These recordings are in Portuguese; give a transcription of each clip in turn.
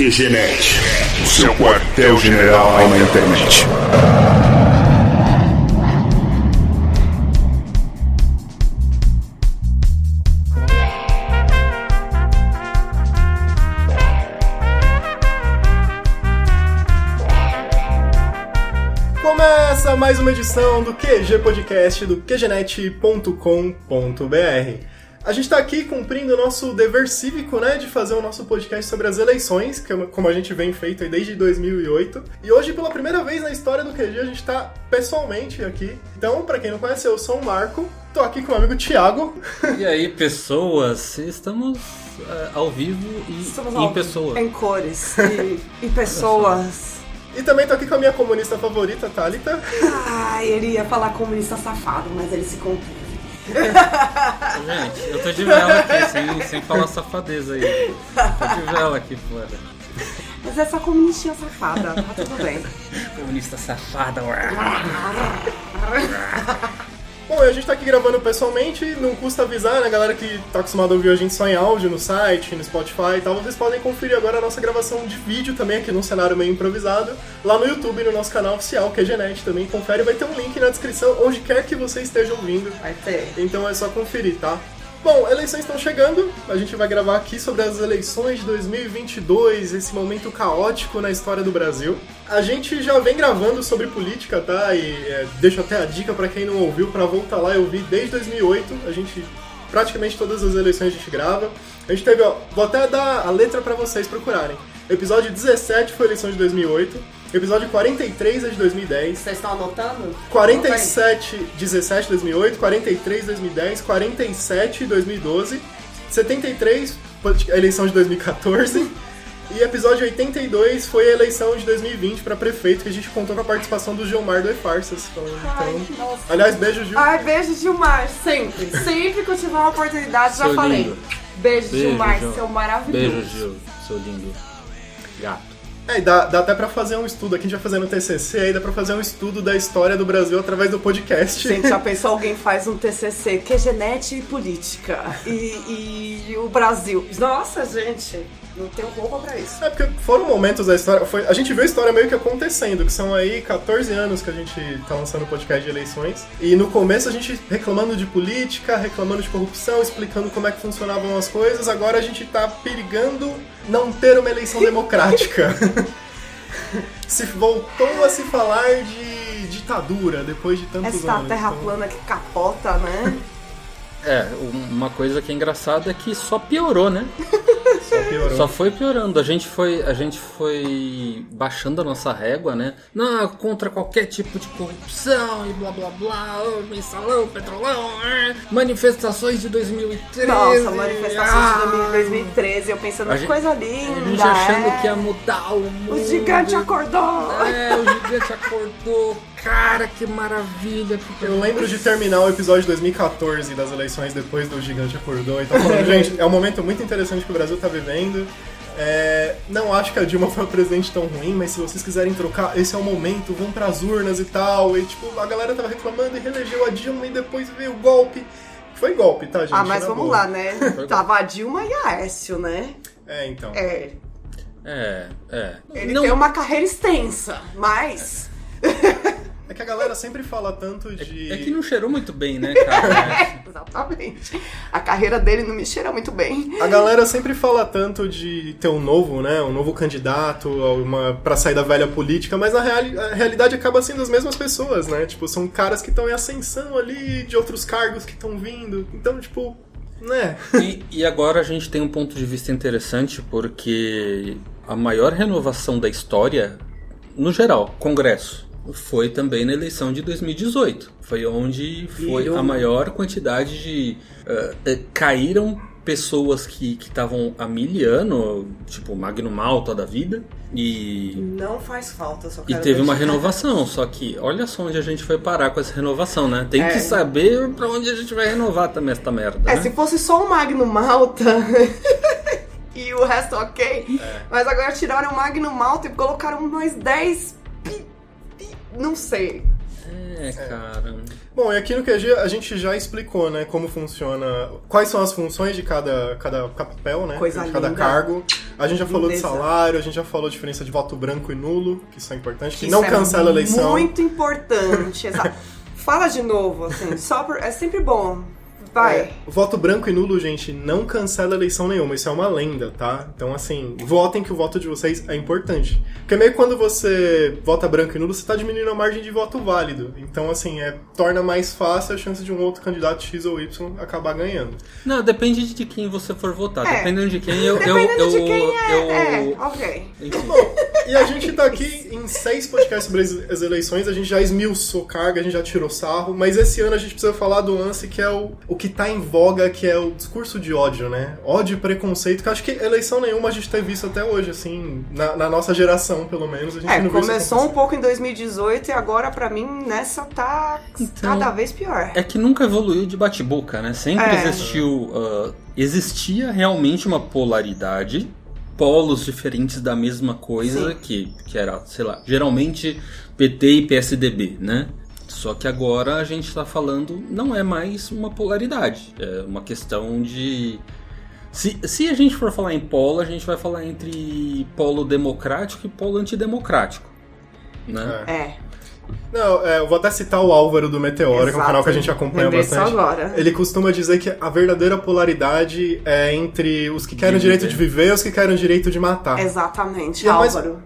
QGNet, o seu quartel-general na internet. Começa mais uma edição do QG Podcast do QGNet.com.br. A gente está aqui cumprindo o nosso dever cívico, né, de fazer o nosso podcast sobre as eleições, que é como a gente vem feito aí desde 2008. E hoje, pela primeira vez na história do QG, a gente está pessoalmente aqui. Então, para quem não conhece, eu sou o Marco, tô aqui com o amigo Thiago. E aí, pessoas, estamos eh, ao vivo e Estamos em ao- pessoa. Em cores e, e pessoas. E também tô aqui com a minha comunista favorita, Thalita. Ai, ele ia falar comunista safado, mas ele se conteve. Gente, eu tô de vela aqui, sem, sem falar safadeza aí. Tô de vela aqui fora. Mas é só comunistinha safada, tá tudo bem. Comunista safada. Bom, a gente tá aqui gravando pessoalmente, não custa avisar, né, galera que tá acostumada a ouvir a gente só em áudio, no site, no Spotify e tal, vocês podem conferir agora a nossa gravação de vídeo também aqui num cenário meio improvisado, lá no YouTube, no nosso canal oficial, que é Genet também, confere, vai ter um link na descrição, onde quer que você esteja ouvindo, Vai ter. então é só conferir, tá? Bom, eleições estão chegando, a gente vai gravar aqui sobre as eleições de 2022, esse momento caótico na história do Brasil. A gente já vem gravando sobre política, tá? E é, deixo até a dica pra quem não ouviu pra voltar lá e ouvir desde 2008. A gente praticamente todas as eleições a gente grava. A gente teve, ó, vou até dar a letra pra vocês procurarem. Episódio 17 foi eleição de 2008. Episódio 43 é de 2010. Vocês estão anotando? 47, 17, 2008, 43, 2010, 47, 2012, 73, a eleição de 2014, e episódio 82 foi a eleição de 2020 para prefeito, que a gente contou com a participação do Gilmar do E-Farsas. Então, Ai, nossa. aliás, beijo, Gil. Ai, beijo, Gilmar. Sempre. Sempre que eu tiver uma oportunidade, já falei. Beijo, Beijo, Gilmar, Gil. seu maravilhoso. Beijo, Gil, seu lindo gato. É, e dá, dá até pra fazer um estudo, aqui a gente vai fazendo TCC, aí dá pra fazer um estudo da história do Brasil através do podcast. Gente, já pensou alguém faz um TCC, que é genética e política, e, e o Brasil. Nossa, gente, não tenho roupa pra isso. É porque foram momentos da história. Foi, a gente viu a história meio que acontecendo, que são aí 14 anos que a gente tá lançando o podcast de eleições. E no começo a gente reclamando de política, reclamando de corrupção, explicando como é que funcionavam as coisas. Agora a gente tá perigando não ter uma eleição democrática. se voltou a se falar de ditadura depois de tantos Essa anos. terra Então, plana que capota, né? É, uma coisa que é engraçada é que só piorou, né? só piorou. Só foi piorando. A gente foi, a gente foi baixando a nossa régua, né? Não, contra qualquer tipo de corrupção e blá blá blá, mensalão, petrolão, ah, manifestações de 2013. Nossa, manifestações ah, de 2013, eu pensando A que coisa A linda. gente achando é. que ia mudar o mundo. O gigante acordou! É, o gigante acordou. Cara, que maravilha. Que Eu lembro de terminar o episódio de 2014 das eleições depois do Gigante Acordou e tal. Falando, gente, é um momento muito interessante que o Brasil tá vivendo. É, não acho que a Dilma foi uma presidente tão ruim, mas se vocês quiserem trocar, esse é o momento, vão pras urnas e tal. E tipo, a galera tava reclamando e reelegeu a Dilma e depois veio o golpe. Foi golpe, tá, gente? Ah, mas Na vamos boa. lá, né? Tava a Dilma e a Aécio, né? É, então. É. É, é. Ele Não- tem uma carreira extensa, mas. É que a galera sempre fala tanto de. É que não cheirou muito bem, né, cara? Exatamente. A carreira dele não me cheira muito bem. A galera sempre fala tanto de ter um novo, né? Um novo candidato, uma para sair da velha política, mas na reali- a realidade acaba sendo as mesmas pessoas, né? Tipo, são caras que estão em ascensão ali, de outros cargos que estão vindo. Então, tipo, né? E, e agora a gente tem um ponto de vista interessante porque a maior renovação da história, no geral, Congresso, foi também na eleição de 2018. Foi onde foi Viram? a maior quantidade de. eh, eh, caíram pessoas que que estavam há mil anos, tipo Magno Malta da vida, e Não faz falta, só E teve uma renovação, só que olha só onde a gente foi parar com essa renovação, né? Tem É. que saber pra onde a gente vai renovar também esta merda. É, né? se fosse só o Magno Malta e o resto ok. É. Mas agora tiraram o Magno Malta e colocaram mais 10. pi- pi- Não sei. É, cara. Bom, e aqui no QG a gente já explicou, né, como funciona, quais são as funções de cada, cada papel, né, Coisa de cada linda. cargo. A gente já falou de Lindeza. salário, a gente já falou a diferença de voto branco e nulo, que isso é importante, que, Isso não é cancela a eleição. Muito importante, exato. Fala de novo, assim, só por, é sempre bom. Vai. É, voto branco e nulo, gente, não cancela eleição nenhuma. Isso é uma lenda, tá? Então, assim, votem que o voto de vocês é importante. Porque meio que quando você vota branco e nulo, você tá diminuindo a margem de voto válido. Então, assim, é, torna mais fácil a chance de um outro candidato X ou Y acabar ganhando. Não, depende de quem você for votar. É. Dependendo de quem eu. eu, Dependendo eu, de quem é, eu- é, ok. Enfim. Bom, e a gente tá aqui em seis podcasts sobre as as eleições, a gente já esmiuçou carga, a gente já tirou sarro, mas esse ano a gente precisa falar do lance que é o, o que tá em voga, que é o discurso de ódio, né? Ódio e preconceito, que eu acho que eleição nenhuma a gente teve isso até hoje, assim, na, na nossa geração, pelo menos. A gente É, não começou um pouco em 2018 e agora pra mim nessa tá Então, cada vez pior. É que nunca evoluiu de bate-boca, né? Sempre É. existiu. ah, existia realmente uma polaridade, polos diferentes da mesma coisa, Sim. que, que era, sei lá, geralmente PT e PSDB, né? Só que agora a gente tá falando, não é mais uma polaridade, é uma questão de. Se, se a gente for falar em polo, a gente vai falar entre polo democrático e polo antidemocrático. Né? É. É. Não, é, eu vou até citar o Álvaro do Meteoro, que é um Exato. canal que a gente acompanha Lembrei bastante. agora. Ele costuma dizer que a verdadeira polaridade é entre os que querem o De direito viver. de viver e os que querem o direito de matar. Exatamente, E é mais- Álvaro.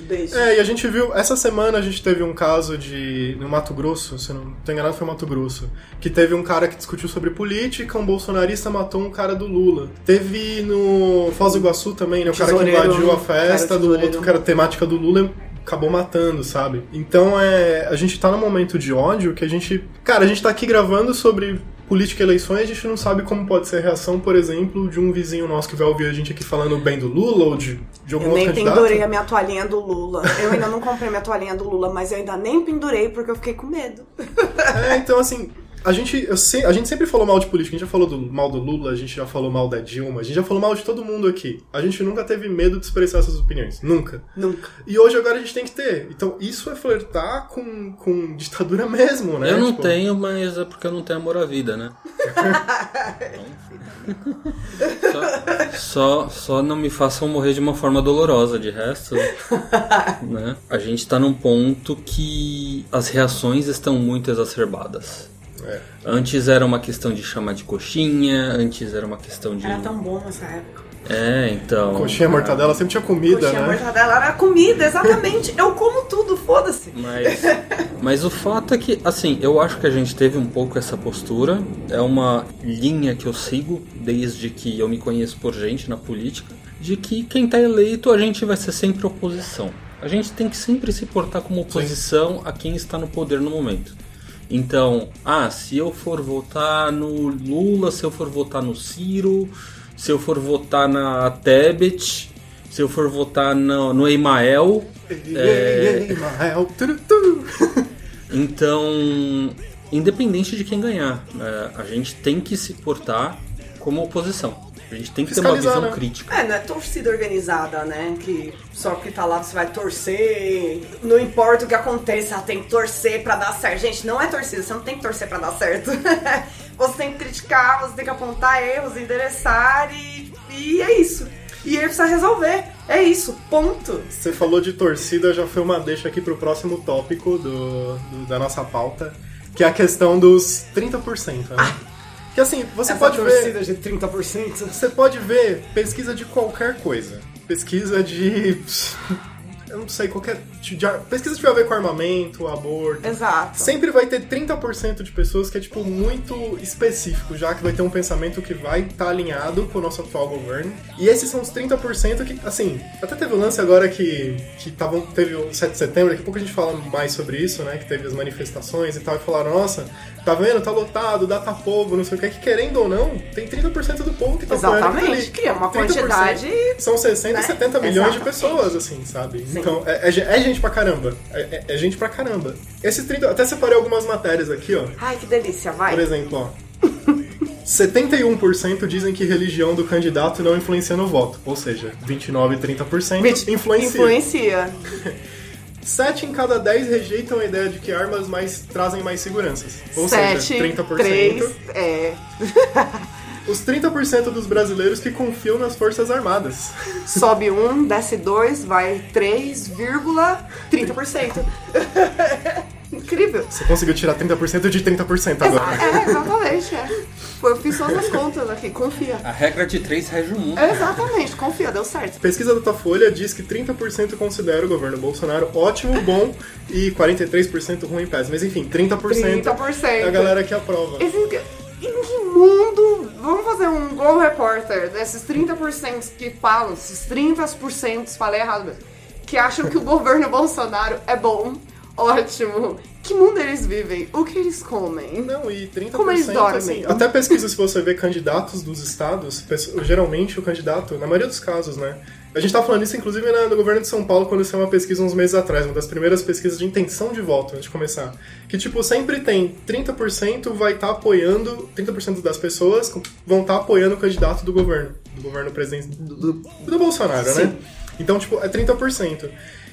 Beijo. É, e a gente viu, essa semana a gente teve um caso de. no Mato Grosso, se não tô enganado, foi Mato Grosso. Que teve um cara que discutiu sobre política, um bolsonarista matou um cara do Lula. Teve no Foz do Iguaçu também, né? O cara que invadiu a festa do outro cara temática do Lula acabou matando, sabe? Então é. A gente tá num momento de ódio que a gente. Cara, a gente tá aqui gravando sobre política e eleições, a gente não sabe como pode ser a reação, por exemplo, de um vizinho nosso que vai ouvir a gente aqui falando bem do Lula ou de, de algum Eu outro nem candidato. pendurei a minha toalhinha do Lula. Eu ainda não comprei minha toalhinha do Lula, mas eu ainda nem pendurei porque eu fiquei com medo. É, então assim, a gente, eu se- a gente sempre falou mal de política, a gente já falou do, mal do Lula, a gente já falou mal da Dilma, a gente já falou mal de todo mundo aqui. A gente nunca teve medo de expressar essas opiniões. Nunca. Nunca. E hoje agora a gente tem que ter. Então isso é flertar com, com ditadura mesmo, né? Eu não Tipo, tenho, mas é porque eu não tenho amor à vida, né? Então, só, só, só não me façam morrer de uma forma dolorosa, de resto, né? A gente tá num ponto que as reações estão muito exacerbadas. É. Antes era uma questão de chamar de coxinha, antes era uma questão de. Era tão bom nessa época. É, então. Coxinha, mortadela, sempre tinha comida, Coxinha, né? mortadela era comida, exatamente. eu como tudo, foda-se. Mas, mas o fato é que, assim, eu acho que a gente teve um pouco essa postura. É uma linha que eu sigo desde que eu me conheço por gente na política. De que quem tá eleito, a gente vai ser sempre oposição. A gente tem que sempre se portar como oposição a quem está no poder no momento. Então, ah, se eu for votar no Lula, se eu for votar no Ciro, se eu for votar na Tebet, se eu for votar no, no Emael, Ei, ei, Mael, turu, turu. Então, independente de quem ganhar, é, a gente tem que se portar como oposição. A gente tem que ter uma visão né? crítica. É, não é torcida organizada, né? Que só que tá lá você vai torcer. Não importa o que aconteça, tem que torcer pra dar certo. Gente, não é torcida, você não tem que torcer pra dar certo. você tem que criticar, você tem que apontar erros, endereçar e, e é isso. E ele precisa resolver. É isso, ponto. Você falou de torcida, já foi uma deixa aqui pro próximo tópico do, do- da nossa pauta, que é a questão dos 30%, né? Que assim, você Essa pode ver. de 30%. Você pode ver pesquisa de qualquer coisa. Pesquisa de. Eu não sei, qualquer. tipo de ar- pesquisa que tiver a ver com armamento, aborto. Exato. Sempre vai ter 30% de pessoas que é, tipo, muito específico, já que vai ter um pensamento que vai estar alinhado com o nosso atual governo. E esses são os 30% que, assim, até teve o lance agora que, que tavam, teve o 7 de setembro, daqui a pouco a gente fala mais sobre isso, né? Que teve as manifestações e tal, e falaram, nossa, tá vendo? Tá lotado, data povo, não sei o que, que querendo ou não, tem 30% do povo que tá. Exatamente, que é uma 30% quantidade. São 60, né? 70 milhões de Exatamente. pessoas, assim, sabe? Sim. Então, é, é ge- é gente pra caramba. É, é- é gente pra caramba. Esses 30. Até separei algumas matérias aqui, ó. Ai, que delícia, vai. Por exemplo, ó. 71% dizem que religião do candidato não influencia no voto. Ou seja, 29 e 30% Vit- influencia. Influencia. 7 em cada 10 rejeitam a ideia de que armas mais trazem mais seguranças. Ou Sete, seja, 30%. três, é. Os 30% dos brasileiros que confiam nas Forças Armadas. Sobe um, desce dois, vai 3,30%. Incrível. Você conseguiu tirar 30% de 30% agora. É, exatamente. É. Eu fiz todas as contas aqui, confia. A regra de três rege o mundo. Exatamente, confia, deu certo. Pesquisa da Folha diz que 30% considera o governo Bolsonaro ótimo, bom e 43% ruim e péssimo. Mas enfim, 30%, 30%. é a galera que aprova. Esse, fazer um Go Reporter desses 30% que falam, esses 30%, falei errado mesmo, que acham que o governo Bolsonaro é bom, ótimo. Que mundo eles vivem? O que eles comem? Não, e 30% Como eles dormem? assim, até pesquisa se você vê candidatos dos estados, geralmente o candidato, na maioria dos casos, né? A gente tá falando isso inclusive na- no governo de São Paulo quando saiu uma pesquisa uns meses atrás, uma das primeiras pesquisas de intenção de voto antes de começar. Que tipo, sempre tem 30% vai estar apoiando, 30% das pessoas vão estar apoiando o candidato do governo, do governo presidente do, do, do Bolsonaro, né? Então, tipo, é 30%.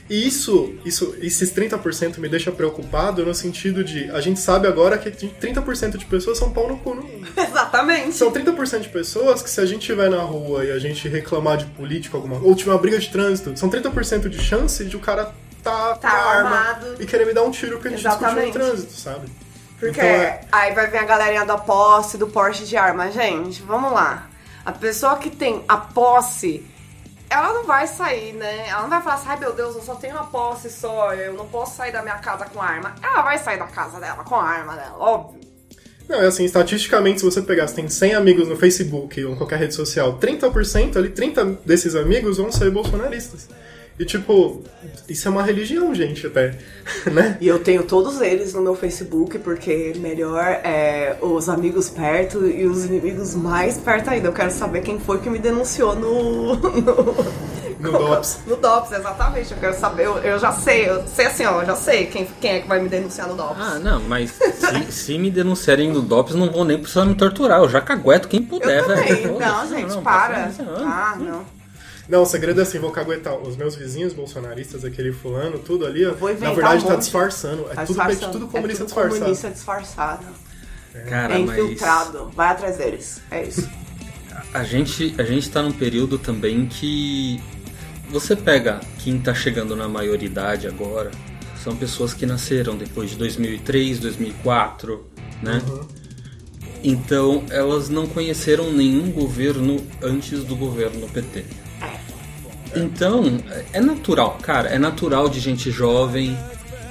E isso, isso, esses 30% me deixa preocupado no sentido de a gente sabe agora que 30% de pessoas são pau no cu no mundo. Exatamente. São 30% de pessoas que se a gente estiver na rua e a gente reclamar de político alguma ou tiver uma briga de trânsito, são 30% de chance de o cara tá, Tá com a arma armado. e querer me dar um tiro porque a gente discutiu no Exatamente. trânsito, sabe? Porque Então é- aí vai vir a galerinha da posse, do porte de arma. Gente, vamos lá. A pessoa que tem a posse, ela não vai sair, né? Ela não vai falar assim, ai meu Deus, eu só tenho uma posse só, eu não posso sair da minha casa com arma. Ela vai sair da casa dela com arma dela, óbvio. Não, é assim, estatisticamente, se você pegar, se tem 100 amigos no Facebook ou em qualquer rede social, 30% ali, 30 desses amigos vão ser bolsonaristas. E tipo, isso é uma religião, gente, até, né? E eu tenho todos eles no meu Facebook, porque melhor é os amigos perto e os inimigos mais perto ainda. Eu quero saber quem foi que me denunciou no. No DOPS. No DOPS, exatamente. Eu quero saber, eu, eu já sei, eu sei assim, ó, eu já sei quem, quem é que vai me denunciar no DOPS. Ah, não, mas se, se me denunciarem no DOPS, não vão nem precisar me torturar. Eu já cagueto quem puder, eu também. velho. Não, Foda-se, gente, não, para. não. Ah, não. Não, o segredo é assim, vou caguetar os meus vizinhos bolsonaristas, aquele fulano, tudo ali, na verdade um tá disfarçando. É Tá tudo, disfarçando. tudo comunista é tudo disfarçado. comunista disfarçado. Cara, é mas infiltrado. Vai atrás deles. É isso. a gente, a gente tá num período também que você pega quem tá chegando na maioridade agora, são pessoas que nasceram depois de 2003, 2004, né? Então, elas não conheceram nenhum governo antes do governo PT. Então, é natural, cara, é natural de gente jovem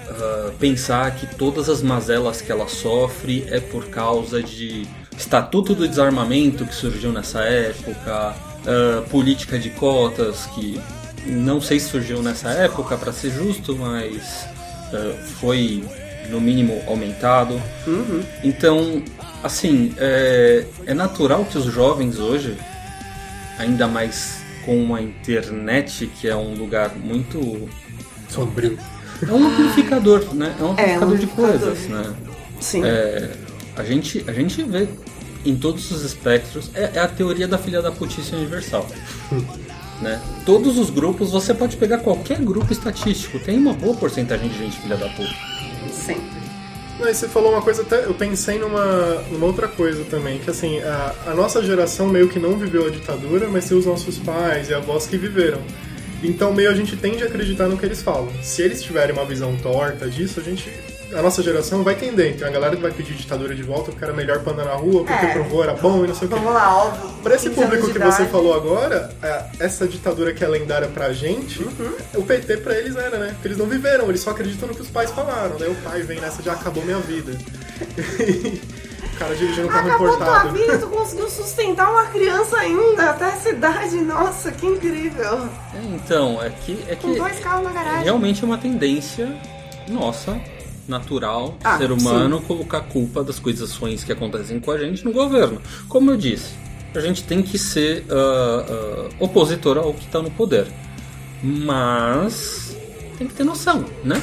ah, pensar que todas as mazelas que ela sofre é por causa de Estatuto do Desarmamento que surgiu nessa época, ah, política de cotas que não sei se surgiu nessa época, para ser justo, mas ah, foi no mínimo aumentado. Então, assim, é, é natural que os jovens hoje, ainda mais com a internet, que é um lugar muito. Sombrio. É um amplificador, né? É um É, um amplificador de amplificador. coisas, né? Sim. É, a, gente, a gente vê em todos os espectros. É, é a teoria da filha da putice universal. né? Todos os grupos, você pode pegar qualquer grupo estatístico, tem uma boa porcentagem de gente filha da puta. Sempre. E você falou uma coisa até. Eu pensei numa, numa outra coisa também, que assim, a, a nossa geração meio que não viveu a ditadura, mas tem os nossos pais e avós que viveram. Então meio a gente tende a acreditar no que eles falam. Se eles tiverem uma visão torta disso, a gente. A nossa geração vai tender. Tem a galera que vai pedir ditadura de volta porque era melhor pra andar na rua, porque É. provou era bom e não sei o quê. Vamos lá, óbvio. Pra esse 15 anos público que você falou agora, é, essa ditadura que é lendária pra gente, Uhum. o PT pra eles era, né? Porque eles não viveram, eles só acreditam no que os pais falaram. Daí o pai vem nessa, já acabou minha vida. o cara dirigindo um carro Acabou tua importado. vida, tu conseguiu sustentar uma criança ainda até essa idade. Nossa, que incrível. É, então, é que, é Com que dois carros na garagem. realmente é uma tendência nossa, natural, Ah, ser humano, colocar a culpa das coisas ruins que acontecem com a gente no governo. Como eu disse, a gente tem que ser ah, ah, opositor ao que está no poder. Mas tem que ter noção, né?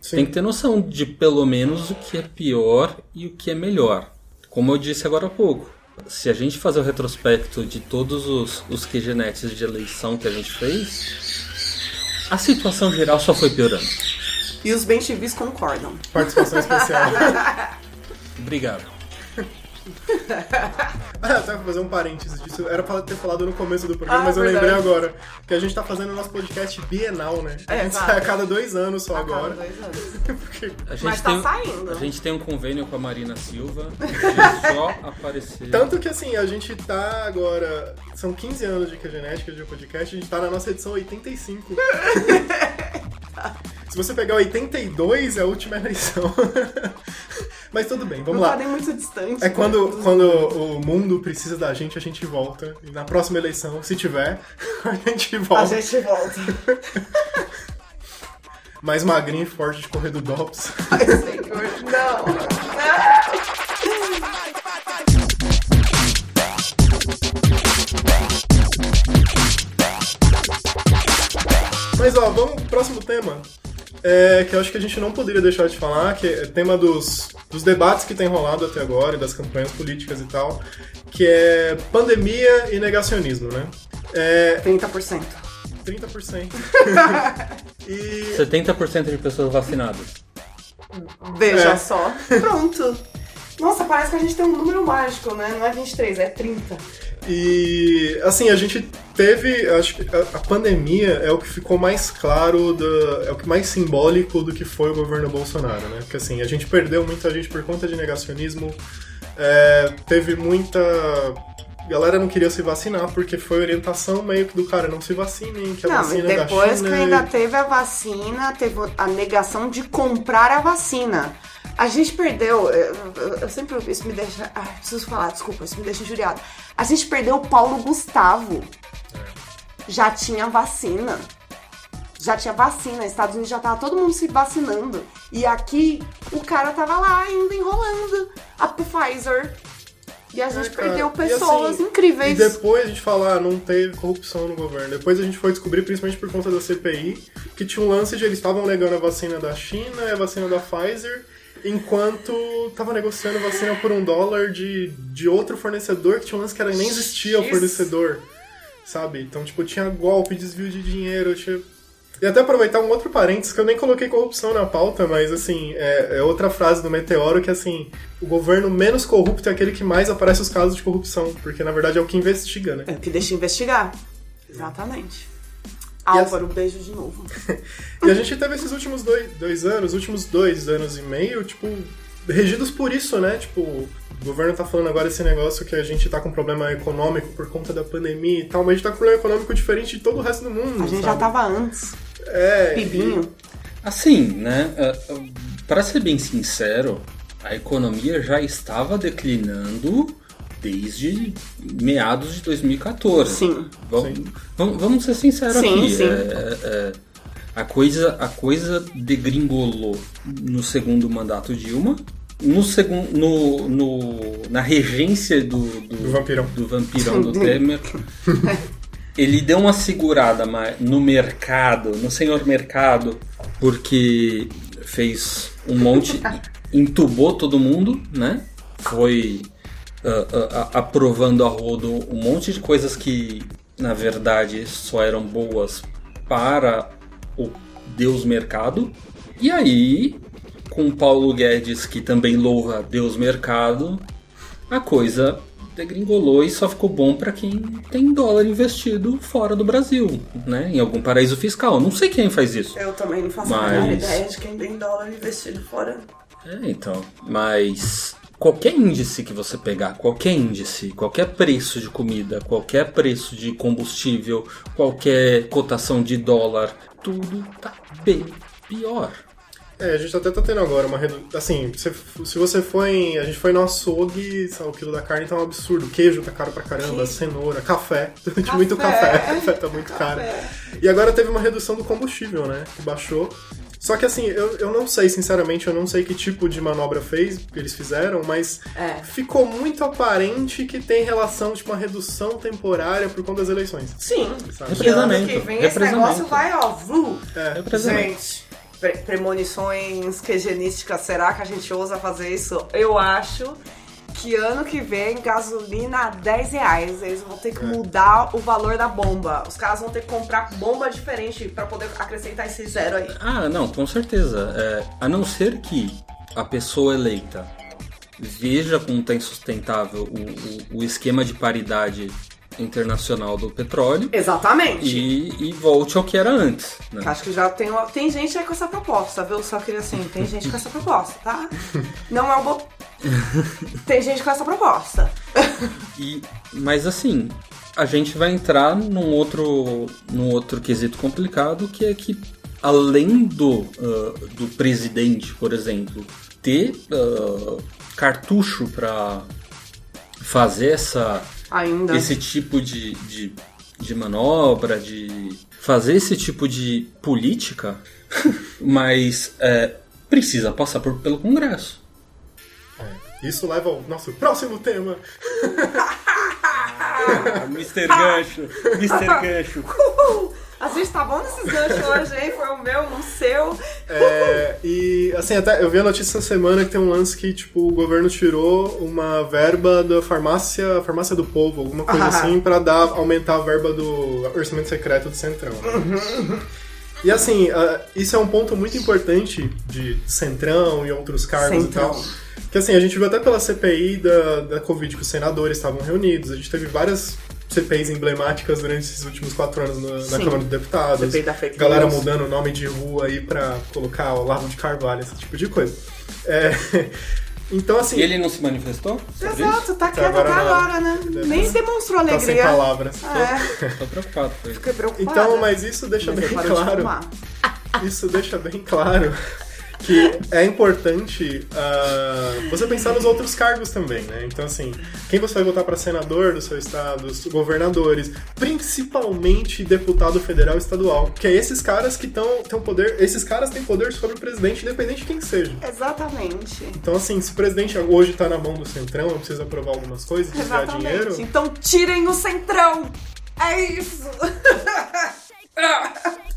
Sim. Tem que ter noção de pelo menos o que é pior e o que é melhor. Como eu disse agora há pouco, se a gente fazer o retrospecto de todos os, os QGNets de eleição que a gente fez, a situação geral só foi piorando. E os bem concordam. Participação especial. Obrigado. Ah, até fazer um parênteses disso. Era pra ter falado no começo do programa, Ah, mas eu verdade. lembrei agora. Que a gente tá fazendo o nosso podcast bienal, né? A É, gente exato. sai a cada dois anos só A cada agora. dois anos. Porque A gente Mas tá tem, saindo. A gente tem um convênio com a Marina Silva de só aparecer. Tanto que assim, a gente tá agora. São 15 anos de que genética de podcast, a gente tá na nossa edição 85. Se você pegar 82, é a última eleição. Mas tudo bem, vamos não lá. tá nem muito distante. É né, quando, dos quando o mundo precisa da gente, a gente volta. E na próxima eleição, se tiver, a gente volta. A gente volta. Mais magrinho e forte de correr do DOPS. Ai, senhor, não. Mas ó, vamos pro próximo tema. É, que eu acho que a gente não poderia deixar de falar, que é tema dos, dos debates que tem rolado até agora, e das campanhas políticas e tal, que é pandemia e negacionismo, né? É 30%. 30%. e 70% de pessoas vacinadas. Veja É. só. Pronto. Nossa, parece que a gente tem um número mágico, né? Não é 23, é 30. E assim, a gente teve, acho que a, pandemia é o que ficou mais claro, da, é o que mais simbólico do que foi o governo Bolsonaro, né? Porque assim, a gente perdeu muita gente por conta de negacionismo, é, teve muita. Galera não queria se vacinar porque foi orientação meio que do cara, não se vacinem, que a Não, vacina é da depois que ainda teve a vacina, teve a negação de comprar a vacina. A gente perdeu, eu, eu- sempre, isso me deixa, ai, preciso falar, desculpa, isso me deixa injuriada. A gente perdeu o Paulo Gustavo. Já tinha vacina. Já tinha vacina, Estados Unidos já tava todo mundo se vacinando. E aqui, o cara tava lá ainda enrolando a Pfizer. E a gente É, perdeu pessoas assim, incríveis. E depois a gente falar, não teve corrupção no governo. Depois a gente foi descobrir, principalmente por conta da CPI, que tinha um lance de eles estavam negando a vacina da China a vacina da Pfizer, enquanto tava negociando vacina por um dólar de, de outro fornecedor, que tinha um lance que era, nem existia o fornecedor. Sabe? Então, tipo, tinha golpe, desvio de dinheiro, tinha... E até aproveitar um outro parênteses, que eu nem coloquei corrupção na pauta, mas assim, é, é outra frase do Meteoro que assim, o governo menos corrupto é aquele que mais aparece os casos de corrupção, porque na verdade é o que investiga, né? É o que deixa investigar. Exatamente. Álvaro, beijo de novo. E a gente teve esses últimos dois, dois anos, últimos dois anos e meio, tipo, regidos por isso, né? Tipo, o governo tá falando agora esse negócio que a gente tá com problema econômico por conta da pandemia e tal, mas a gente tá com problema econômico diferente de todo o resto do mundo. A gente já sabe? tava antes. É, Pibinho. Assim, né? Para ser bem sincero, a economia já estava declinando desde meados de 2014. Sim. Vamos, vamos- vamos ser sinceros Sim, aqui. sim. é, é, a, coisa, a coisa degringolou no segundo mandato Dilma. No segun, no, no- na regência do, do, Do vampirão. do vampirão do Temer, ele deu uma segurada no mercado, no senhor mercado, porque fez um monte, entubou todo mundo, né? Foi ah, aprovando a rodo um monte de coisas que, na verdade, só eram boas para o Deus mercado. E aí, com Paulo Guedes, que também louva Deus mercado, a coisa degringolou e só ficou bom para quem tem dólar investido fora do Brasil, né? Em algum paraíso fiscal. Não sei quem faz isso. Eu também não faço a Mas- menor ideia de quem tem dólar investido fora. É, então. Mas qualquer índice que você pegar, qualquer índice, qualquer preço de comida, qualquer preço de combustível, qualquer cotação de dólar, tudo tá bem pior. É, a gente até tá tendo agora uma redução. Assim, se, se você for em. A gente foi no açougue, sabe, o quilo da carne tá um absurdo. Queijo tá caro pra caramba, cenoura, café. muito café. Café tá muito caro. E agora teve uma redução do combustível, né? Que baixou. Só que assim, eu, eu não sei, sinceramente, eu não sei que tipo de manobra fez, que eles fizeram, mas É. ficou muito aparente que tem relação, tipo, uma redução temporária por conta das eleições. Sim. Sabe? Que ano Represamento, que vem esse negócio vai, ó, vlu. É, Represamento. Gente, pre- premonições quegenísticas, será que a gente ousa fazer isso? Eu acho que ano que vem gasolina a 10 reais. Eles vão ter que mudar o valor da bomba. Os caras vão ter que comprar bomba diferente pra poder acrescentar esse zero aí. Ah, não, com certeza. É, a não ser que a pessoa eleita veja como está insustentável o, o, o esquema de paridade internacional do petróleo Exatamente. e, e volte ao que era antes. né? Acho que já tem, uma- tem gente aí com essa proposta, viu? Só queria assim, tem gente com essa proposta, tá? Não é o bo... Tem gente com essa proposta. E, mas assim, a gente vai entrar num outro, num outro quesito complicado, que é que além do, ah, do presidente, por exemplo, ter ah, cartucho para fazer essa, Ainda. esse tipo de, de, de manobra, de fazer esse tipo de política, mas é, precisa passar por, pelo Congresso. Isso leva ao nosso próximo tema. Mr. Gancho, Mr. Gancho. A gente tá bom nesses ganchos hoje, hein? Foi o meu, o seu. É, e assim, até eu vi a notícia essa semana que tem um lance que, tipo, o governo tirou uma verba da farmácia, farmácia do povo, alguma coisa Ah. assim, pra dar, aumentar a verba do orçamento secreto do Centrão. né? E assim, ah, isso é um ponto muito importante de Centrão e outros cargos Centrão. e tal. Que assim, a gente viu até pela CPI da, da Covid que os senadores estavam reunidos, a gente teve várias CPIs emblemáticas durante esses últimos quatro anos na, na. Câmara dos Deputados. CPI da fake Galera news. mudando o nome de rua aí pra colocar o Largo de Carvalho, esse tipo de coisa. É, então, assim, E ele não se manifestou? Exato, tá quieto agora agora, né? Deve Nem tá- demonstrou tá sem alegria. palavras. É, isso? Tô preocupado com ele. fiquei preocupada. Então, mas isso deixa Mas bem claro. Isso deixa bem claro que é importante ah, você pensar nos outros cargos também, né? Então, assim, quem você vai votar para senador do seu estado, os governadores, principalmente deputado federal e estadual, que é esses caras que estão têm poder, esses caras têm poder sobre o presidente, independente de quem seja. Exatamente. Então, assim, se o presidente hoje tá na mão do centrão, não precisa aprovar algumas coisas, desviar dinheiro. Então tirem o centrão. É isso.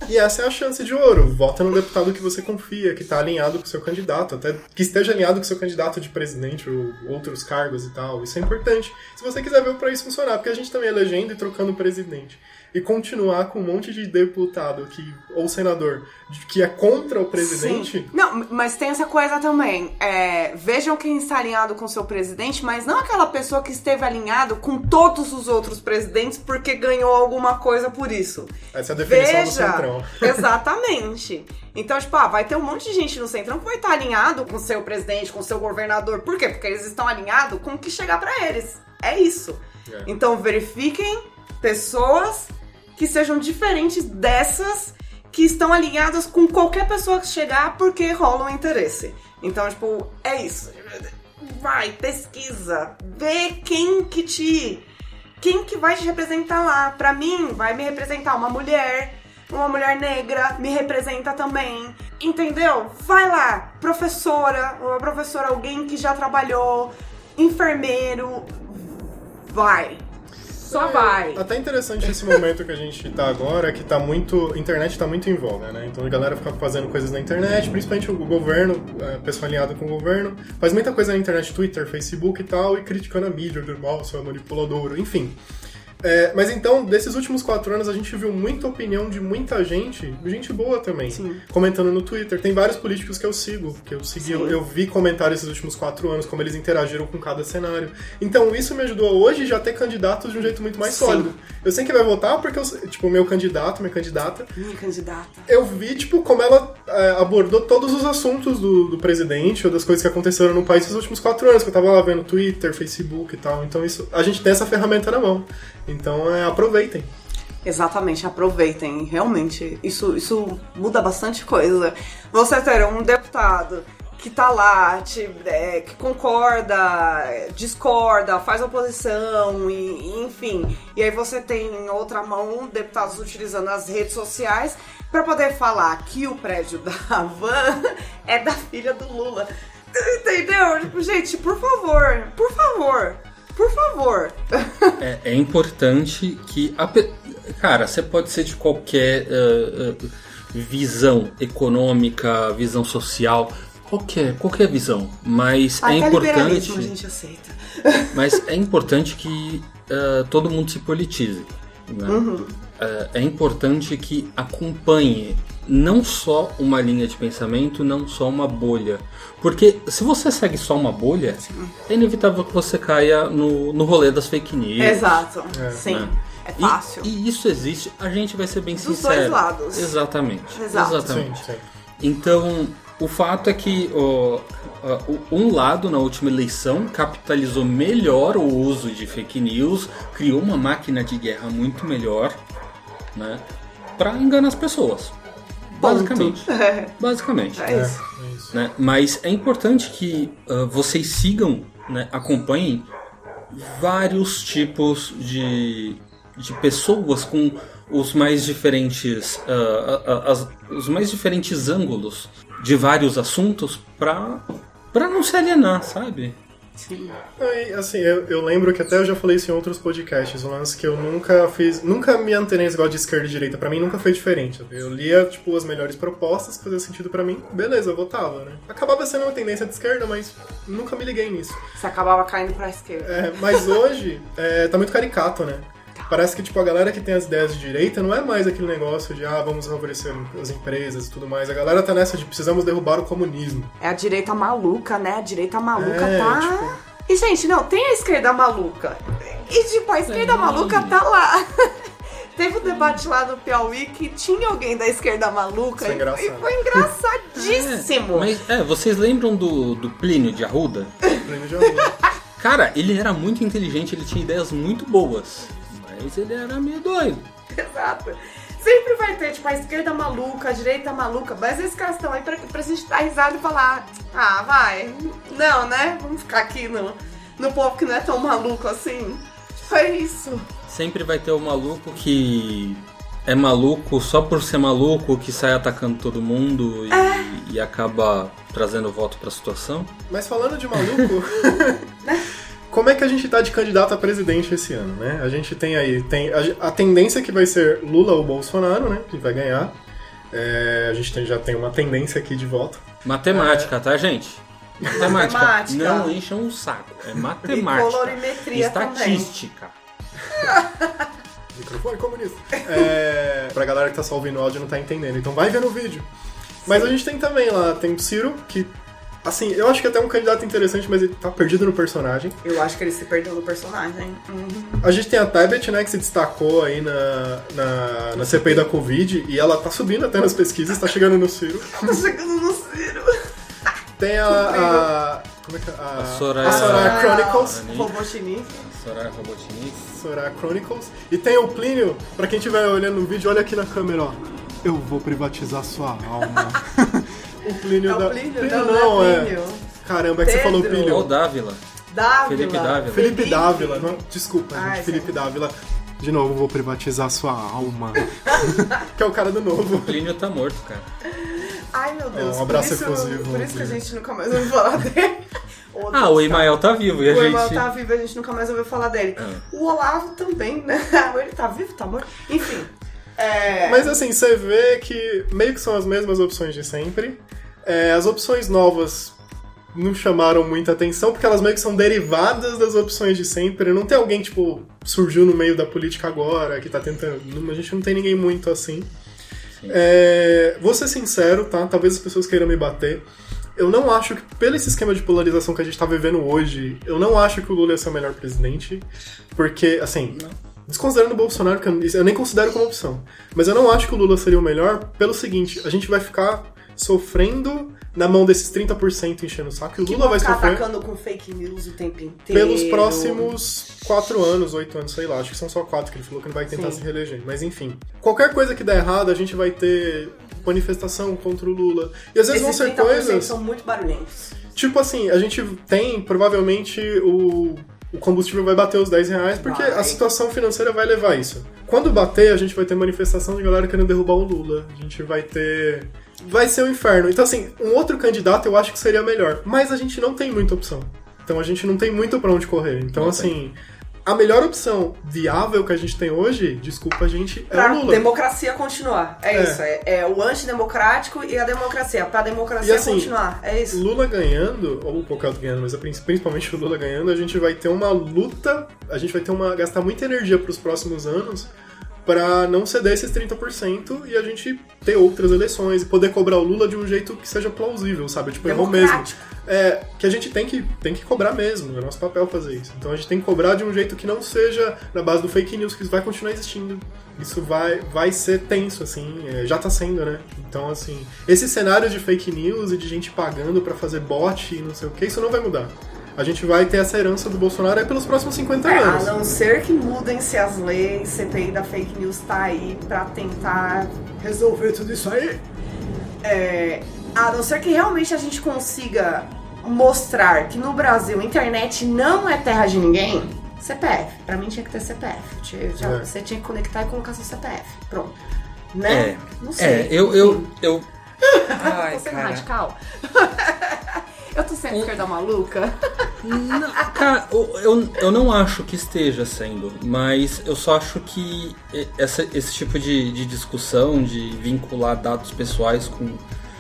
E essa é a chance de ouro. Vota no deputado que você confia, que está alinhado com o seu candidato, até que esteja alinhado com o seu candidato de presidente ou outros cargos e tal. Isso é importante. Se você quiser ver o país funcionar, porque a gente também elegendo e trocando presidente. E continuar com um monte de deputado que, ou senador que é contra o presidente. Sim. Não, mas tem essa coisa também. É, vejam quem está alinhado com o seu presidente, mas não aquela pessoa que esteve alinhado com todos os outros presidentes porque ganhou alguma coisa por isso. Essa é a definição do Veja! centrão. Exatamente. Então, tipo, ah, vai ter um monte de gente no Centrão que vai estar alinhado com o seu presidente, com o seu governador. Por quê? Porque eles estão alinhados com o que chegar pra eles. É isso. É. Então, verifiquem pessoas que sejam diferentes dessas que estão alinhadas com qualquer pessoa que chegar porque rola um interesse. Então, tipo, é isso. Vai, pesquisa, vê quem que te quem que vai te representar lá. Pra mim, vai me representar uma mulher, uma mulher negra, me representa também. Entendeu? Vai lá, professora, uma professora, alguém que já trabalhou, enfermeiro, vai. Só vai. Até interessante esse momento que a gente tá agora, que tá muito. A internet tá muito em voga, né? Então a galera fica fazendo coisas na internet, principalmente o governo, é, pessoa alinhada com o governo, faz muita coisa na internet, Twitter, Facebook e tal, e criticando a mídia, do mal, seu manipulador, enfim. É, mas então, desses últimos quatro anos, a gente viu muita opinião de muita gente, gente boa também, Sim. comentando no Twitter. Tem vários políticos que eu sigo, que eu segui, eu, eu vi comentários esses últimos quatro anos, como eles interagiram com cada cenário. Então, isso me ajudou hoje já ter candidatos de um jeito muito mais Sim. sólido. Eu sei que vai votar porque, eu, tipo, meu candidato, minha candidata, Minha candidata. eu vi, tipo, como ela é, abordou todos os assuntos do, do presidente ou das coisas que aconteceram no país nos últimos quatro anos, que eu tava lá vendo Twitter, Facebook e tal. Então, isso, a gente tem essa ferramenta na mão. Então, é, aproveitem. Exatamente, aproveitem. Realmente, isso, isso muda bastante coisa. Você ter um deputado que tá lá, te- é, que concorda, discorda, faz oposição, e, e, enfim. E aí você tem em outra mão deputados utilizando as redes sociais pra poder falar que o prédio da Van é da filha do Lula. Entendeu? Tipo, gente, por favor, por favor, por favor. É, é importante que a cara, você pode ser de qualquer eh, eh, visão econômica, visão social, qualquer, qualquer visão. Mas é Até importante. é liberalismo a importante. gente aceita. Mas é importante que eh, todo mundo se politize. né? Uhum. Eh, é importante que acompanhe não só uma linha de pensamento, não só uma bolha. Porque se você segue só uma bolha, é inevitável que você caia no, no rolê das fake news. Exato. É. Sim. né? É E- fácil. E, isso existe, a gente vai ser bem Dos sincero. dois lados. Exatamente. Exato. Exatamente. Sim, sim. Então, o fato é que ó, um lado, na última eleição, capitalizou melhor o uso de fake news, criou uma máquina de guerra muito melhor, né? Pra enganar as pessoas. Basicamente. É, Basicamente. é isso. É isso. né? Mas é importante que ah, vocês sigam, né, acompanhem vários tipos de, de pessoas com os mais diferentes ah, as- os mais diferentes ângulos de vários assuntos para para não se alienar, sabe? Sim. Aí, assim, eu, eu lembro que até eu já falei isso em outros podcasts, um lance que eu nunca fiz, nunca me antenei nesse negócio de esquerda e direita, pra mim nunca foi diferente. Eu lia, tipo, as melhores propostas, que fazia sentido pra mim, beleza, eu votava, né? Acabava sendo uma tendência de esquerda, mas nunca me liguei nisso. Você acabava caindo pra esquerda. É, mas hoje, é, tá muito caricato, né? Parece que, tipo, a galera que tem as ideias de direita não é mais aquele negócio de, ah, vamos favorecer as empresas e tudo mais. A galera tá nessa de precisamos derrubar o comunismo. É a direita maluca, né? A direita maluca É, tá. tipo- E, gente, não, tem a esquerda maluca. E, tipo, a esquerda Sim. maluca tá lá. Teve um debate lá no Piauí que tinha alguém da esquerda maluca Isso é e- engraçado. e foi engraçadíssimo. Mas é, vocês lembram do, do Plínio de Arruda? Prêmio de aluno. Cara, ele era muito inteligente, ele tinha ideias muito boas, mas ele era meio doido. Exato. Sempre vai ter, tipo, a esquerda maluca, a direita maluca, mas esses caras estão aí pra, pra gente dar risada e falar, ah, vai, não, né? Vamos ficar aqui no, no povo que não é tão maluco assim. Foi isso. Sempre vai ter o maluco que é maluco só por ser maluco, que sai atacando todo mundo e, e acaba trazendo voto pra situação. Mas falando de maluco, como é que a gente tá de candidato a presidente esse ano, né? A gente tem aí, tem a, a tendência que vai ser Lula ou Bolsonaro, né? Que vai ganhar. É, a gente tem- já tem uma tendência aqui de voto. Matemática, tá, gente? Matemática. Matemática. Não encham o saco. É matemática. E colorimetria também. Estatística. Microfone comunista. É, pra galera que tá só ouvindo o áudio e não tá entendendo. Então vai ver no vídeo. Mas a gente tem também lá, tem o Ciro, que, assim, eu acho que até é um candidato interessante, mas ele tá perdido no personagem. Eu acho que ele se perdeu no personagem. Uhum. A gente tem a Tebet, né, que se destacou aí na, na, na CPI da Covid, e ela tá subindo até nas pesquisas, tá chegando no Ciro. Tá chegando no Ciro. Tem a... a como é que é? A, A Soraya- a Soraya Chronicles. Soraya. Robô chinês. Soraya Robotnik. Soraya Chronicles. E tem o Plínio, pra quem estiver olhando no vídeo, olha aqui na câmera, ó. Eu vou privatizar sua alma. o Plínio É o da... Plínio? Não, não é Plínio. Caramba, é que você Pedro. falou Ó o Plínio. Dávila. Dávila. Felipe Dávila. Felipe Dávila. Não, desculpa, Ai, gente. Felipe. Dávila. De novo, vou privatizar sua alma. que é o cara do novo. Plínio tá morto, cara. Ai, meu Deus. Um abraço por isso, efusivo, Por isso que a Plínio. gente nunca mais ouviu falar dele. Ah, o Emael tá vivo e a O gente. irmão tá vivo, a gente nunca mais ouviu falar dele. Ah. O Olavo também, né? Ele tá vivo, tá morto? Enfim. É... Mas assim, você vê que meio que são as mesmas opções de sempre. É, as opções novas não chamaram muita atenção, porque elas meio que são derivadas das opções de sempre. Não tem alguém, tipo, surgiu no meio da política agora, que tá tentando. não- A gente não tem ninguém muito assim. É, vou ser sincero, tá? Talvez as pessoas queiram me bater. Eu não acho que, pelo esse esquema de polarização que a gente tá vivendo hoje, eu não acho que o Lula ia ser o melhor presidente. Porque, assim, desconsiderando o Bolsonaro, que eu, eu nem considero como opção. Mas eu não acho que o Lula seria o melhor pelo seguinte: a gente vai ficar sofrendo na mão desses 30% enchendo o saco. E o Lula vai ficar sofrer atacando com fake news o tempo inteiro. pelos próximos quatro anos, oito anos, sei lá. Acho que são só quatro que ele falou que não vai tentar Sim. se reeleger. Mas enfim. Qualquer coisa que der errado, a gente vai ter manifestação contra o Lula. E às vezes vão ser 30% coisas. são muito barulhentos. Tipo assim, a gente tem, provavelmente, o, o combustível vai bater os 10 reais, porque Vai. a situação financeira vai levar isso. Quando bater, a gente vai ter manifestação de galera querendo derrubar o Lula. A gente vai ter. Vai ser um inferno. Então, assim, um outro candidato eu acho que seria melhor. Mas a gente não tem muita opção. Então a gente não tem muito pra onde correr. Então, Não assim. a melhor opção viável que a gente tem hoje, desculpa a gente, é Pra o Lula. democracia continuar. É, É. isso. É, é o antidemocrático e a democracia. Pra democracia E assim, continuar. É isso. Lula ganhando, ou o Pocahontas ganhando, mas principalmente o Lula ganhando, a gente vai ter uma luta, a gente vai ter uma gastar muita energia para os próximos anos para não ceder esses 30% e a gente ter outras eleições e poder cobrar o Lula de um jeito que seja plausível, sabe? Tipo, errou mesmo. Democrático. É, que a gente tem que, tem que cobrar mesmo, é nosso papel fazer isso. Então a gente tem que cobrar de um jeito que não seja na base do fake news, que isso vai continuar existindo. Isso vai, vai ser tenso, assim, é, já tá sendo, né? Então, assim, esse cenário de fake news e de gente pagando pra fazer bot e não sei o que, isso não vai mudar. A gente vai ter essa herança do Bolsonaro aí pelos próximos 50 É, a anos. não ser que mudem-se as leis, CPI da fake news tá aí pra tentar resolver tudo isso aí. É, a não ser que realmente a gente consiga mostrar que no Brasil a internet não é terra de ninguém, CPF. Pra mim tinha que ter CPF. Já- É. Você tinha que conectar e colocar seu CPF. Pronto. Né? É, Não sei. é, eu, eu, eu. Ai, Tô sendo cara. radical? eu tô sendo esquerda maluca? Não, cara, eu, eu, eu não acho que esteja sendo, mas eu só acho que essa, esse tipo de, de discussão, de vincular dados pessoais com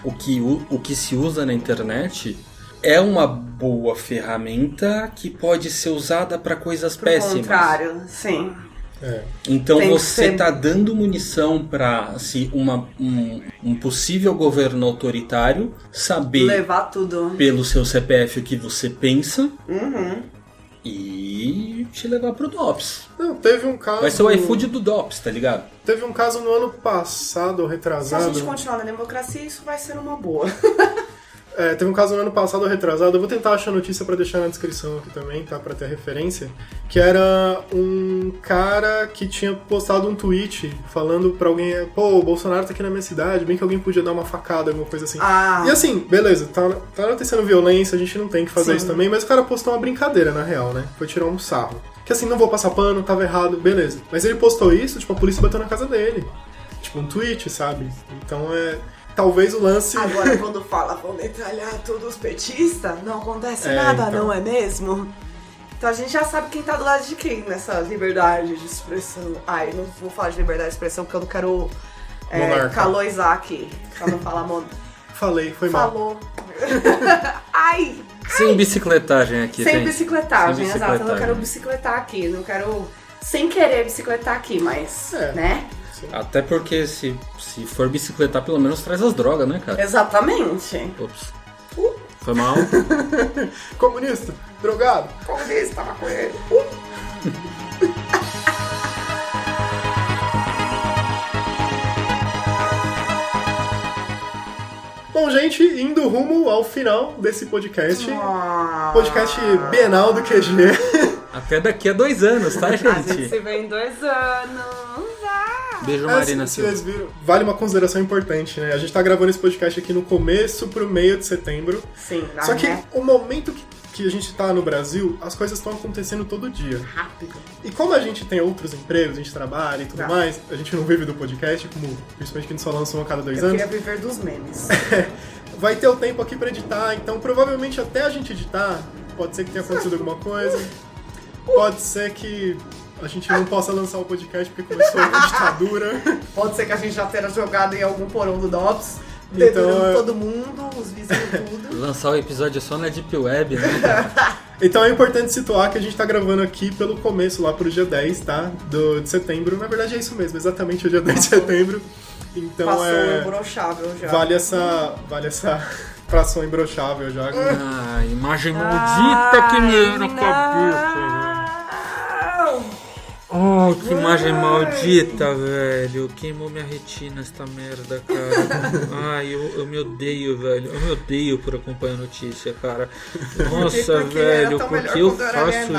o que, u- o que se usa na internet, é uma boa ferramenta que pode ser usada para coisas Pro péssimas. contrário, sim. É. Então Tem você ser- está dando munição para se uma, um, um possível governo autoritário saber Levar tudo. pelo seu CPF o que você pensa Uhum. e te levar pro DOPS. Não, teve um caso. Vai ser o iFood do DOPS, tá ligado? Teve um caso no ano passado, ou Se a retrasado. gente continuar na democracia, isso vai ser uma boa. É, teve um caso no ano passado retrasado, eu vou tentar achar a notícia pra deixar na descrição aqui também, tá? Pra ter referência. Que era um cara que tinha postado um tweet falando pra alguém: pô, o Bolsonaro tá aqui na minha cidade, bem que alguém podia dar uma facada, alguma coisa assim. Ah. E assim, beleza, tá, tá acontecendo violência, a gente não tem que fazer Sim. isso também, mas o cara postou uma brincadeira na real, né? Foi tirar um sarro. Que assim, não vou passar pano, tava errado, beleza. Mas ele postou isso, tipo, a polícia bateu na casa dele. Tipo, um tweet, sabe? Então é. Talvez o lance. Agora, quando fala vão metralhar todos os petistas, não acontece É, nada, então. não é mesmo? Então a gente já sabe quem tá do lado de quem nessa liberdade de expressão. Ai, não vou falar de liberdade de expressão porque eu não quero é, Monarca. caloizar aqui. Pra não falar mon... Falei, foi mal. Falou. Ai! Sem bicicletagem aqui, Sem gente. bicicletagem, Sem exato. Eu não bicicletagem. quero bicicletar aqui, não quero sem querer bicicletar aqui, mas, É. né? Até porque se, se for bicicletar, pelo menos traz as drogas, né, cara? Exatamente. Ops. Foi mal. Comunista, drogado. Comunista, maconheiro. Bom, gente, indo rumo ao final desse podcast. Ah. Podcast Bienal do QG. Até daqui a dois anos, tá, A gente gente? se vê em dois anos. Beijo, É, Marina Silva. vocês viram, vale uma consideração importante, né? A gente tá gravando esse podcast aqui no começo pro meio de setembro. Sim, Só que né? o momento que, que a gente tá no Brasil, as coisas estão acontecendo todo dia. rápido. E como a gente tem outros empregos, a gente trabalha e tudo Tá. mais, a gente não vive do podcast, como principalmente que a gente só lança um a cada dois Eu anos. queria viver dos memes. vai ter o tempo aqui pra editar, então provavelmente até a gente editar, pode ser que tenha acontecido alguma coisa. Pode ser que a gente não possa lançar o podcast porque começou a ditadura. Pode ser que a gente já tenha jogado em algum porão do DOPS, Então, é- todo mundo, os vizinhos tudo. Lançar o episódio só na Deep Web, né? Então é importante situar que a gente tá gravando aqui pelo começo, lá pro dia 10, tá? Do, de setembro. Na verdade é isso mesmo, exatamente o dia 10 de setembro. Então Passou é. imbrochável já. Vale essa. Vale essa fração imbrochável já. Ah, imagem maldita que me era na cabeça. Oh, que imagem maldita, velho. Queimou minha retina esta merda, cara. Ai, eu, eu me odeio, velho. Eu me odeio por acompanhar a notícia, cara. Nossa, Porque velho, tão por melhor que eu faço isso?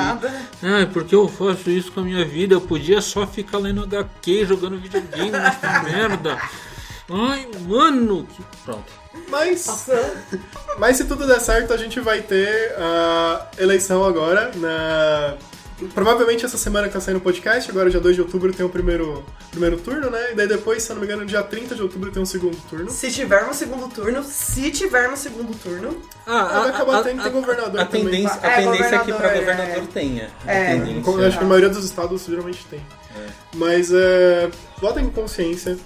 Ai, por que eu faço isso com a minha vida? Eu podia só ficar lendo HQ, jogando videogame nessa merda. Ai, mano. Que... Pronto. Mas. Mas se tudo der certo, a gente vai ter a eleição agora na Provavelmente essa semana que tá saindo o podcast, agora dia 2 de outubro tem o primeiro, primeiro turno, né? E daí depois, se eu não me engano, dia 30 de outubro tem um segundo turno. Se tivermos segundo turno, se tivermos segundo turno, Ah, vai acabar tendo que ter governador a também. tendência, a É, tendência é que pra governador, é. tenha. A É. tendência. Eu acho que a maioria dos estados geralmente tem. Mas é, votem com consciência.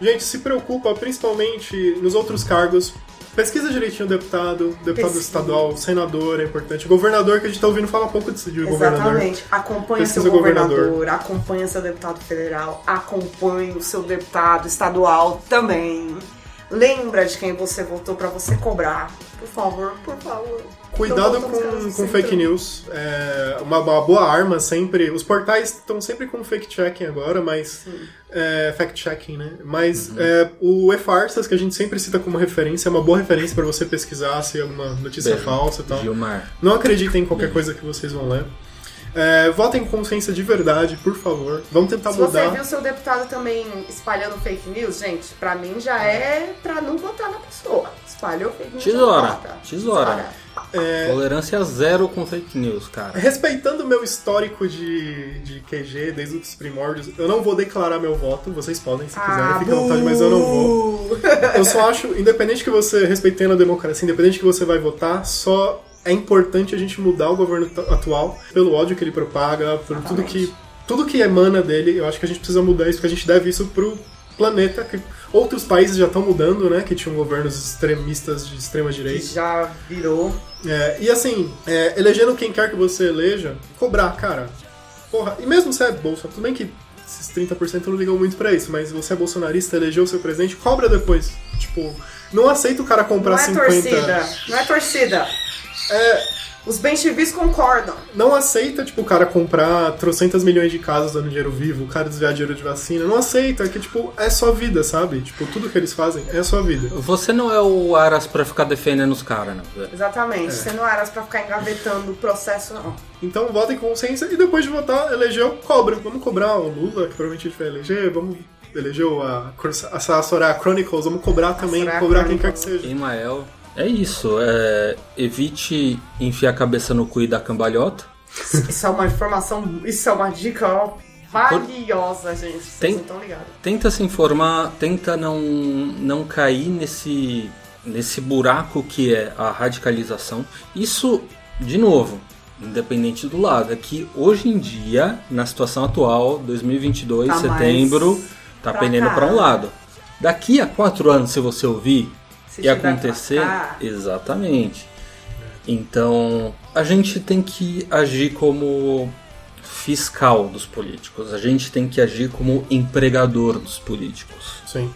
Gente, se preocupa principalmente nos outros cargos. Pesquisa direitinho o deputado, deputado Pesquisa. estadual, senador é importante. Governador, que a gente tá ouvindo falar pouco disso de governador. Exatamente. Acompanha Pesquisa seu governador, governador. acompanha seu deputado federal, acompanhe o seu deputado estadual também. Lembra de quem você votou pra você cobrar. Por favor, por favor. Cuidado com, com fake news. É uma, uma boa arma sempre. Os portais estão sempre com fact-checking agora, mas. É, fact-checking, né? Mas é, o e-farsas, que a gente sempre cita como referência, é uma boa referência para você pesquisar se é alguma notícia Beijo. falsa e tal. Gilmar. Não acreditem em qualquer coisa que vocês vão ler. É, votem com consciência de verdade, por favor. Vamos tentar Se você mudar. viu seu deputado também espalhando fake news, gente, pra mim já é pra não votar na pessoa. Espalhou fake news. Tesoura, tesoura. Tolerância zero com fake news, cara. Respeitando o meu histórico de, de QG desde os primórdios, eu não vou declarar meu voto. Vocês podem, se quiserem, Ah, fiquem à vontade, mas eu não vou. Eu só acho, independente que você, respeitando a democracia, independente que você vai votar, só é importante a gente mudar o governo atual pelo ódio que ele propaga, por tudo que, tudo que emana dele. Eu acho que a gente precisa mudar isso, porque a gente deve isso pro planeta. Que outros países já estão mudando, né? Que tinham governos extremistas de extrema Que direita. já virou. É, e assim, é, elegendo quem quer que você eleja, cobrar, cara. Porra, e mesmo se é Bolsonaro, tudo bem que esses 30% não ligam muito pra isso, mas você é bolsonarista, elegeu o seu presidente, cobra depois. Tipo, não aceita o cara comprar Não é 50. torcida. Não é torcida. É, Os benchivis concordam. não aceita, tipo, o cara comprar trocentas milhões de casas dando dinheiro vivo, o cara desviar dinheiro de vacina. Não aceita, que, tipo, é sua vida, sabe? Tipo, tudo que eles fazem é sua vida. Você não é o Aras pra ficar defendendo os caras, não. velho. Exatamente. É. Você não era pra ficar engavetando o processo, não. Então votem com consciência e depois de votar, elegeu, cobra. Vamos cobrar o Lula, que provavelmente a gente vai eleger, vamos elegeu a, a, a Soraya Chronicles, vamos cobrar também, cobrar quem quer que Chronicles. seja. Emael. É isso. É... Evite enfiar a cabeça no cu e dar cambalhota. Isso é uma informação, isso é uma dica ó, valiosa, gente. Vocês Tem- não estão ligados. Tenta se informar, tenta não, não cair nesse, nesse buraco que é a radicalização. Isso, de novo, independente do lado, é que hoje em dia, na situação atual, 2022, Tá setembro, tá pendendo para um lado. Daqui a quatro anos, se você ouvir Se e acontecer, exatamente. Então, a gente tem que agir como fiscal dos políticos. A gente tem que agir como empregador dos políticos. Sim.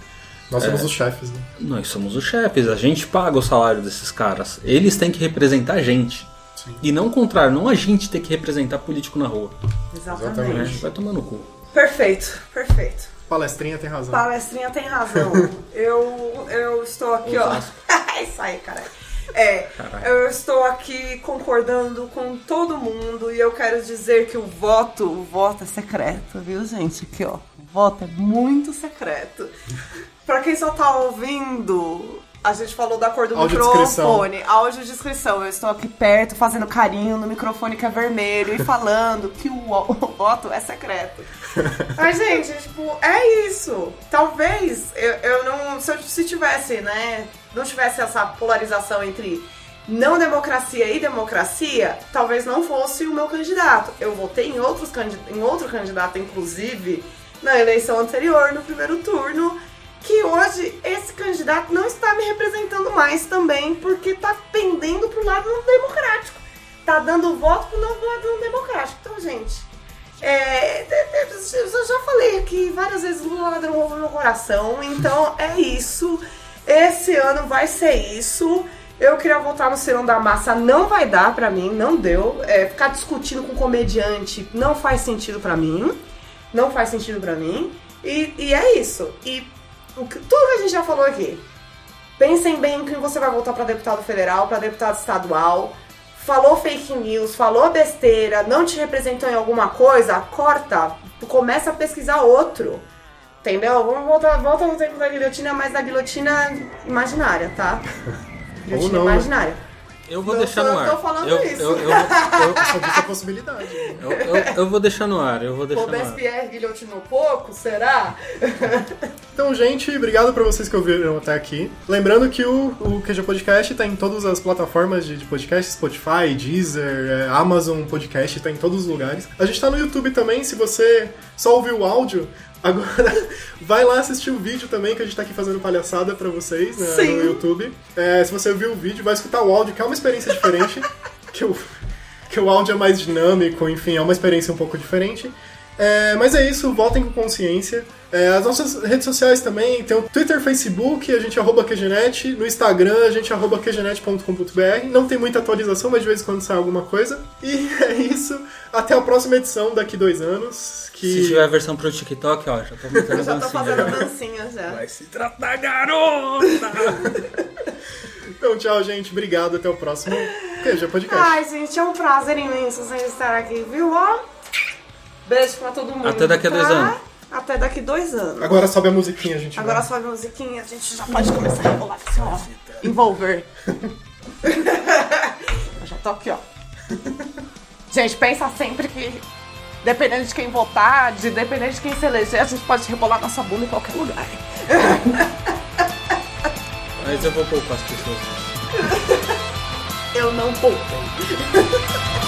Nós somos os chefes, né? Nós somos os chefes, a gente paga o salário desses caras. Eles têm que representar a gente. Sim. E não o contrário, não a gente tem que representar político na rua. Exatamente. Exatamente. Vai tomar no cu. Perfeito, perfeito. Palestrinha tem razão. Palestrinha tem razão. eu, eu estou aqui, ó. Isso aí, caralho. É, Caralho. eu estou aqui concordando com todo mundo e eu quero dizer que o voto, o voto é secreto, viu, gente? Aqui, ó. O voto é muito secreto. Pra quem só tá ouvindo, a gente falou da cor do microfone. Audiodescrição. Eu estou aqui perto, fazendo carinho no microfone que é vermelho e falando que o, o voto é secreto. Mas, gente, tipo, é isso. Talvez eu, eu não. Se eu se tivesse, né? Não tivesse essa polarização entre não democracia e democracia, talvez não fosse o meu candidato. Eu votei em, outros em outro candidato, inclusive, na eleição anterior, no primeiro turno, que hoje esse candidato não está me representando mais também, porque tá pendendo pro lado democrático. Tá dando voto pro não- lado democrático. Então, gente, é, eu já falei aqui várias vezes, Lula ladrão no meu coração, então é isso. Esse ano vai ser isso. Eu queria voltar no Serão da Massa, não vai dar pra mim, não deu. É, ficar discutindo com comediante não faz sentido pra mim. Não faz sentido pra mim. E, e é isso. E o que- tudo que a gente já falou aqui. Pensem bem em quem você vai votar pra deputado federal, pra deputado estadual. Falou fake news, falou besteira, não te representou em alguma coisa, corta. Começa a pesquisar outro. Entendeu? Vamos voltar, volta no tempo da guilhotina, mas da guilhotina imaginária, tá? Guilhotina não, né? Eu vou Não deixar no eu ar. que tô falando eu, isso. Eu, eu, eu, é possibilidade. eu, eu, eu vou deixar no ar, eu vou deixar no ar. Robespierre guilhotinou pouco, será? Então, gente, obrigado pra vocês que ouviram até aqui. Lembrando que o, o QG Podcast tá em todas as plataformas de, de podcast, Spotify, Deezer, é, Amazon Podcast, tá em todos os lugares. A gente tá no YouTube também, se você só ouviu o áudio, agora vai lá assistir o vídeo também, que a gente tá aqui fazendo palhaçada pra vocês né, Sim. no YouTube. É, se você viu o vídeo, vai escutar o áudio, que é uma experiência diferente, que o, que o áudio é mais dinâmico, enfim, é uma experiência um pouco diferente. É, mas é isso, votem com consciência. É, as nossas redes sociais também, tem o Twitter, Facebook, a gente é arroba QGNet, no Instagram a gente é arroba QGNet.com.br. Não tem muita atualização, mas de vez em quando sai alguma coisa. E é isso, até a próxima edição daqui dois anos. Que... Se tiver a versão pro TikTok, ó, já tô Eu já tô dancinha. fazendo dancinha já. Vai se tratar, garota! Então tchau, gente, obrigado, até o próximo QG Podcast. Ai, gente, é um prazer imenso vocês estarem aqui, viu? Ó, beijo pra todo mundo. Até daqui a dois tá? anos. Até daqui a dois anos. Agora sobe a musiquinha, gente. Agora vai. só a musiquinha, a gente já pode começar a rebolar assim, ó. Envolver. Eu já tô aqui, ó. Gente, pensa sempre que, dependendo de quem votar, de dependendo de quem se eleger, a gente pode rebolar nossa bunda em qualquer lugar. Mas eu vou poupar as pessoas. Eu não poupei.